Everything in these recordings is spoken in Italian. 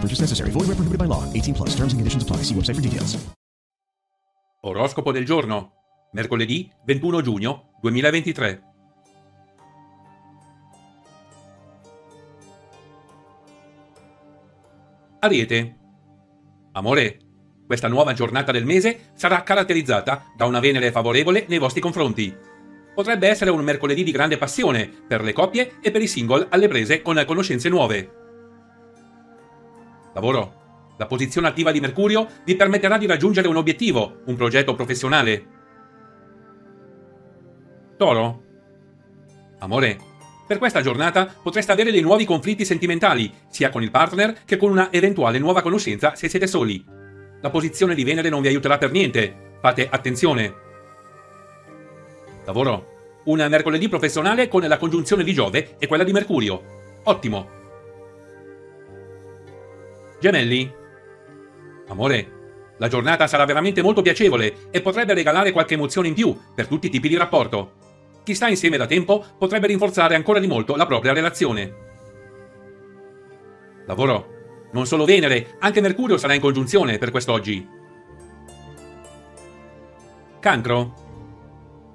Purchase necessary. Void where prohibited by law. 18 plus. Terms and conditions apply. See website for details. Oroscopo del giorno. Mercoledì 21 giugno 2023. Ariete. Amore, questa nuova giornata del mese sarà caratterizzata da una Venere favorevole nei vostri confronti. Potrebbe essere un mercoledì di grande passione per le coppie e per i single alle prese con conoscenze nuove. Lavoro. La posizione attiva di Mercurio vi permetterà di raggiungere un obiettivo, un progetto professionale. Toro. Amore, per questa giornata potreste avere dei nuovi conflitti sentimentali, sia con il partner che con una eventuale nuova conoscenza se siete soli. La posizione di Venere non vi aiuterà per niente, fate attenzione. Lavoro. Un mercoledì professionale con la congiunzione di Giove e quella di Mercurio. Ottimo. Gemelli. Amore, la giornata sarà veramente molto piacevole e potrebbe regalare qualche emozione in più per tutti i tipi di rapporto. Chi sta insieme da tempo potrebbe rinforzare ancora di molto la propria relazione. Lavoro. Non solo Venere, anche Mercurio sarà in congiunzione per quest'oggi. Cancro.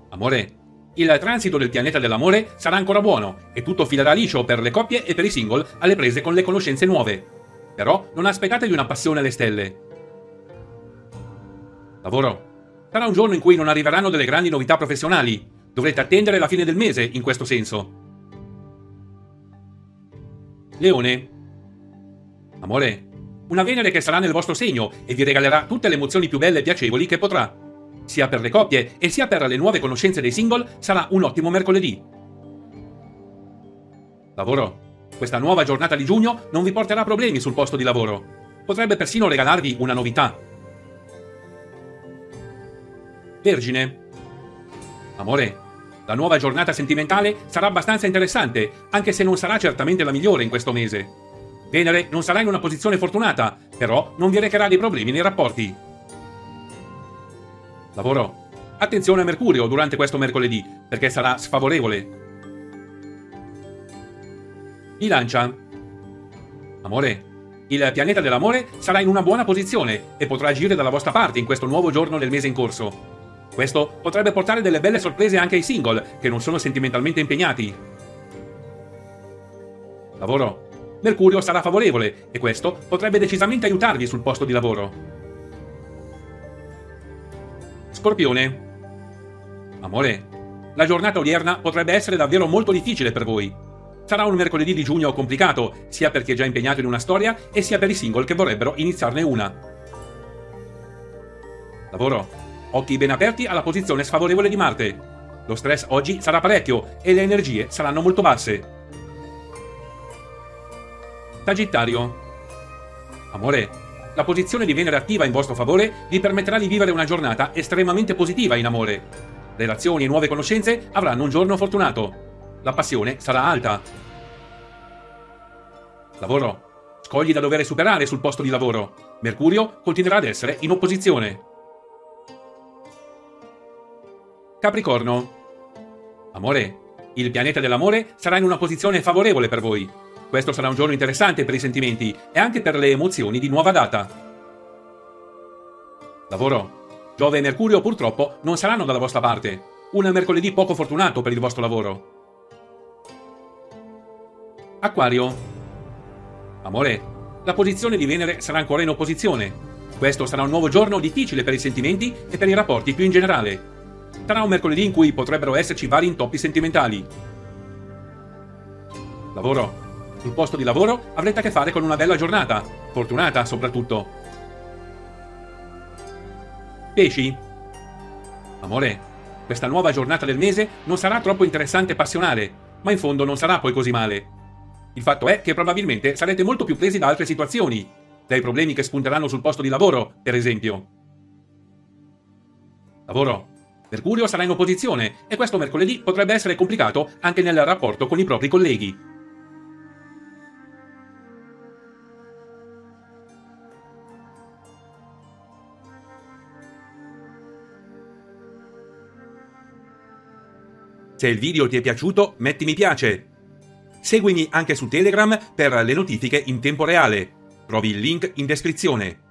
Amore, il transito del pianeta dell'amore sarà ancora buono e tutto filerà liscio per le coppie e per i single alle prese con le conoscenze nuove. Però non aspettatevi una passione alle stelle. Lavoro. Sarà un giorno in cui non arriveranno delle grandi novità professionali. Dovrete attendere la fine del mese in questo senso. Leone. Amore, una Venere che sarà nel vostro segno e vi regalerà tutte le emozioni più belle e piacevoli che potrà. Sia per le coppie e sia per le nuove conoscenze dei single sarà un ottimo mercoledì. Lavoro. Questa nuova giornata di giugno non vi porterà problemi sul posto di lavoro. Potrebbe persino regalarvi una novità. Vergine. Amore, la nuova giornata sentimentale sarà abbastanza interessante, anche se non sarà certamente la migliore in questo mese. Venere non sarà in una posizione fortunata, però non vi recherà dei problemi nei rapporti. Lavoro. Attenzione a Mercurio durante questo mercoledì, perché sarà sfavorevole. Bilancia. Amore, il pianeta dell'amore sarà in una buona posizione e potrà agire dalla vostra parte in questo nuovo giorno del mese in corso. Questo potrebbe portare delle belle sorprese anche ai single che non sono sentimentalmente impegnati. Lavoro. Mercurio sarà favorevole e questo potrebbe decisamente aiutarvi sul posto di lavoro. Scorpione. Amore, la giornata odierna potrebbe essere davvero molto difficile per voi. Sarà un mercoledì di giugno complicato, sia per chi è già impegnato in una storia e sia per i single che vorrebbero iniziarne una. Lavoro. Occhi ben aperti alla posizione sfavorevole di Marte. Lo stress oggi sarà parecchio e le energie saranno molto basse. Sagittario. Amore, la posizione di Venere attiva in vostro favore vi permetterà di vivere una giornata estremamente positiva in amore. Relazioni e nuove conoscenze avranno un giorno fortunato. La passione sarà alta. Lavoro. Scogli da dover superare sul posto di lavoro. Mercurio continuerà ad essere in opposizione. Capricorno. Amore, il pianeta dell'amore sarà in una posizione favorevole per voi. Questo sarà un giorno interessante per i sentimenti e anche per le emozioni di nuova data. Lavoro. Giove e Mercurio purtroppo non saranno dalla vostra parte. Un mercoledì poco fortunato per il vostro lavoro. Acquario. Amore, la posizione di Venere sarà ancora in opposizione. Questo sarà un nuovo giorno difficile per i sentimenti e per i rapporti più in generale. Sarà un mercoledì in cui potrebbero esserci vari intoppi sentimentali. Lavoro. Sul posto di lavoro avrete a che fare con una bella giornata, fortunata soprattutto. Pesci. Amore, questa nuova giornata del mese non sarà troppo interessante e passionale, ma in fondo non sarà poi così male. Il fatto è che probabilmente sarete molto più presi da altre situazioni, dai problemi che spunteranno sul posto di lavoro, per esempio. Lavoro. Mercurio sarà in opposizione e questo mercoledì potrebbe essere complicato anche nel rapporto con i propri colleghi. Se il video ti è piaciuto, metti mi piace. Seguimi anche su Telegram per le notifiche in tempo reale. Trovi il link in descrizione.